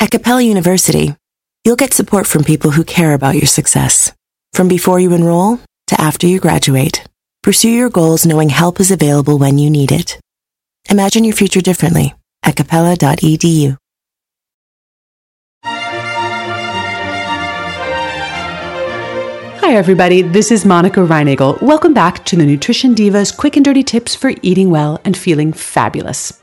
At Capella University, you'll get support from people who care about your success. From before you enroll to after you graduate, pursue your goals knowing help is available when you need it. Imagine your future differently at capella.edu. Hi, everybody. This is Monica Reinagel. Welcome back to the Nutrition Divas quick and dirty tips for eating well and feeling fabulous.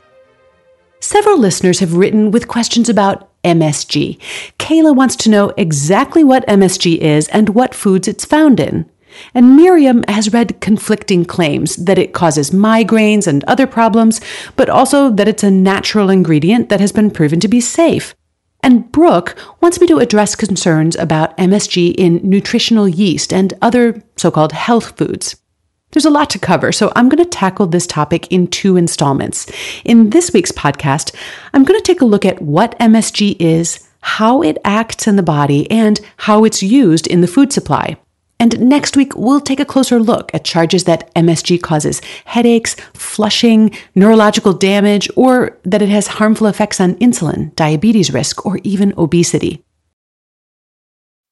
Several listeners have written with questions about MSG. Kayla wants to know exactly what MSG is and what foods it's found in. And Miriam has read conflicting claims that it causes migraines and other problems, but also that it's a natural ingredient that has been proven to be safe. And Brooke wants me to address concerns about MSG in nutritional yeast and other so called health foods. There's a lot to cover, so I'm going to tackle this topic in two installments. In this week's podcast, I'm going to take a look at what MSG is, how it acts in the body, and how it's used in the food supply. And next week, we'll take a closer look at charges that MSG causes headaches, flushing, neurological damage, or that it has harmful effects on insulin, diabetes risk, or even obesity.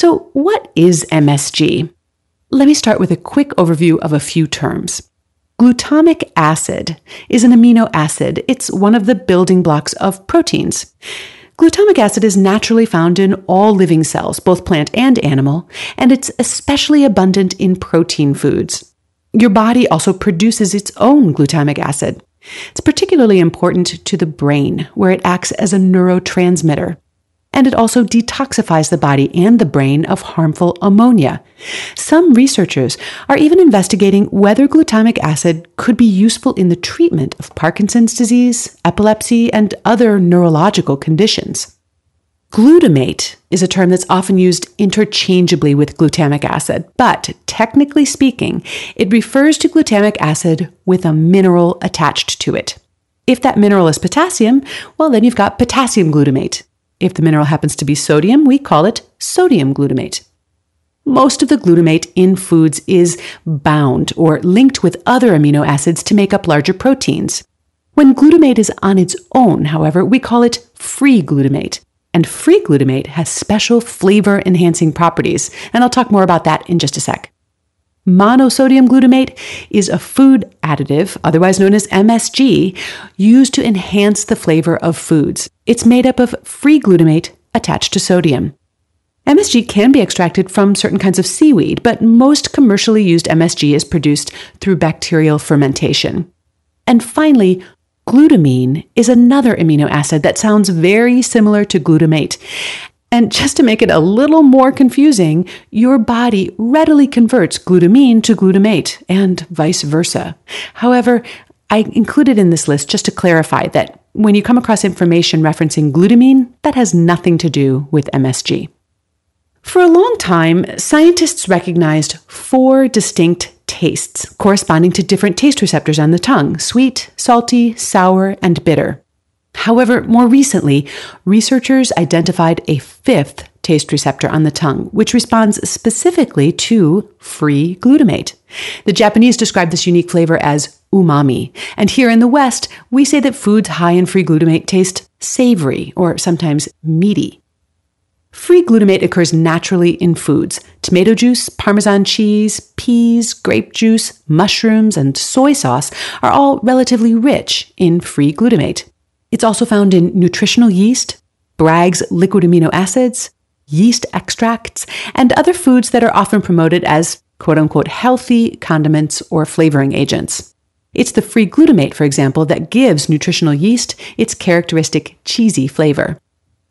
So, what is MSG? Let me start with a quick overview of a few terms. Glutamic acid is an amino acid. It's one of the building blocks of proteins. Glutamic acid is naturally found in all living cells, both plant and animal, and it's especially abundant in protein foods. Your body also produces its own glutamic acid. It's particularly important to the brain, where it acts as a neurotransmitter and it also detoxifies the body and the brain of harmful ammonia. Some researchers are even investigating whether glutamic acid could be useful in the treatment of Parkinson's disease, epilepsy, and other neurological conditions. Glutamate is a term that's often used interchangeably with glutamic acid, but technically speaking, it refers to glutamic acid with a mineral attached to it. If that mineral is potassium, well, then you've got potassium glutamate. If the mineral happens to be sodium, we call it sodium glutamate. Most of the glutamate in foods is bound or linked with other amino acids to make up larger proteins. When glutamate is on its own, however, we call it free glutamate. And free glutamate has special flavor enhancing properties, and I'll talk more about that in just a sec. Monosodium glutamate is a food additive, otherwise known as MSG, used to enhance the flavor of foods. It's made up of free glutamate attached to sodium. MSG can be extracted from certain kinds of seaweed, but most commercially used MSG is produced through bacterial fermentation. And finally, Glutamine is another amino acid that sounds very similar to glutamate. And just to make it a little more confusing, your body readily converts glutamine to glutamate and vice versa. However, I included in this list just to clarify that when you come across information referencing glutamine, that has nothing to do with MSG. For a long time, scientists recognized four distinct tastes corresponding to different taste receptors on the tongue sweet, salty, sour, and bitter. However, more recently, researchers identified a fifth taste receptor on the tongue, which responds specifically to free glutamate. The Japanese describe this unique flavor as umami, and here in the West, we say that foods high in free glutamate taste savory or sometimes meaty. Free glutamate occurs naturally in foods. Tomato juice, Parmesan cheese, peas, grape juice, mushrooms, and soy sauce are all relatively rich in free glutamate. It's also found in nutritional yeast, Bragg's liquid amino acids, yeast extracts, and other foods that are often promoted as quote unquote healthy condiments or flavoring agents. It's the free glutamate, for example, that gives nutritional yeast its characteristic cheesy flavor.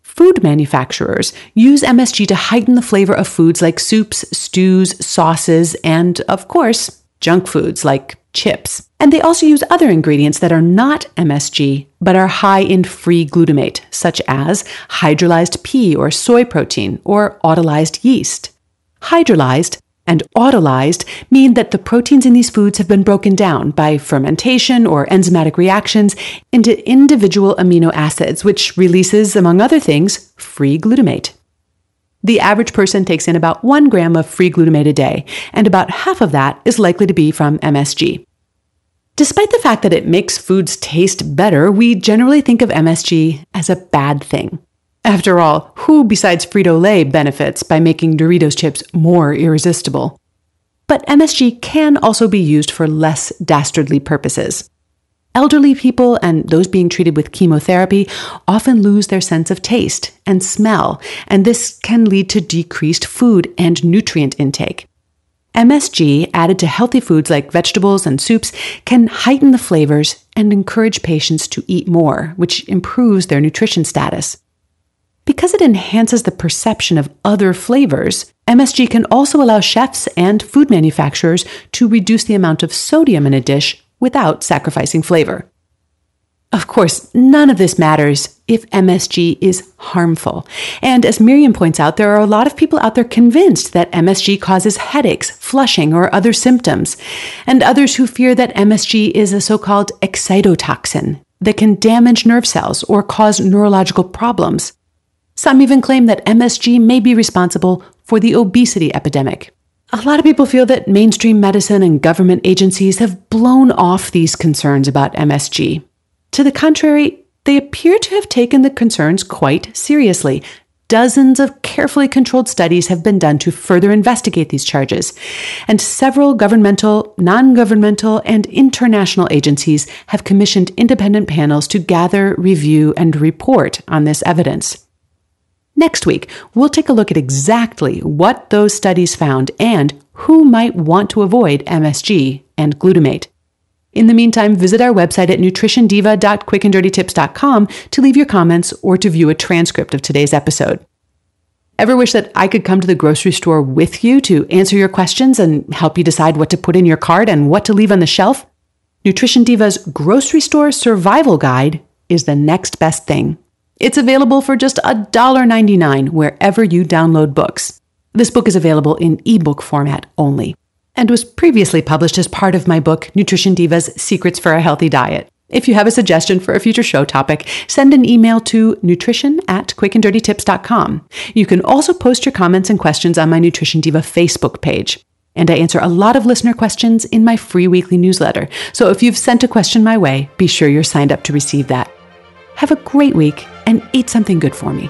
Food manufacturers use MSG to heighten the flavor of foods like soups, stews, sauces, and, of course, junk foods like chips. And they also use other ingredients that are not MSG, but are high in free glutamate, such as hydrolyzed pea or soy protein or autolyzed yeast. Hydrolyzed and autolyzed mean that the proteins in these foods have been broken down by fermentation or enzymatic reactions into individual amino acids, which releases, among other things, free glutamate. The average person takes in about one gram of free glutamate a day, and about half of that is likely to be from MSG. Despite the fact that it makes foods taste better, we generally think of MSG as a bad thing. After all, who besides Frito Lay benefits by making Doritos chips more irresistible? But MSG can also be used for less dastardly purposes. Elderly people and those being treated with chemotherapy often lose their sense of taste and smell, and this can lead to decreased food and nutrient intake. MSG, added to healthy foods like vegetables and soups, can heighten the flavors and encourage patients to eat more, which improves their nutrition status. Because it enhances the perception of other flavors, MSG can also allow chefs and food manufacturers to reduce the amount of sodium in a dish without sacrificing flavor. Of course, none of this matters if MSG is harmful. And as Miriam points out, there are a lot of people out there convinced that MSG causes headaches, flushing, or other symptoms, and others who fear that MSG is a so called excitotoxin that can damage nerve cells or cause neurological problems. Some even claim that MSG may be responsible for the obesity epidemic. A lot of people feel that mainstream medicine and government agencies have blown off these concerns about MSG. To the contrary, they appear to have taken the concerns quite seriously. Dozens of carefully controlled studies have been done to further investigate these charges, and several governmental, non governmental, and international agencies have commissioned independent panels to gather, review, and report on this evidence. Next week, we'll take a look at exactly what those studies found and who might want to avoid MSG and glutamate. In the meantime, visit our website at nutritiondiva.quickanddirtytips.com to leave your comments or to view a transcript of today's episode. Ever wish that I could come to the grocery store with you to answer your questions and help you decide what to put in your cart and what to leave on the shelf? Nutrition Diva's Grocery Store Survival Guide is the next best thing. It's available for just $1.99 wherever you download books. This book is available in ebook format only and was previously published as part of my book, Nutrition Diva's Secrets for a Healthy Diet. If you have a suggestion for a future show topic, send an email to nutrition at quickanddirtytips.com. You can also post your comments and questions on my Nutrition Diva Facebook page. And I answer a lot of listener questions in my free weekly newsletter. So if you've sent a question my way, be sure you're signed up to receive that. Have a great week and eat something good for me.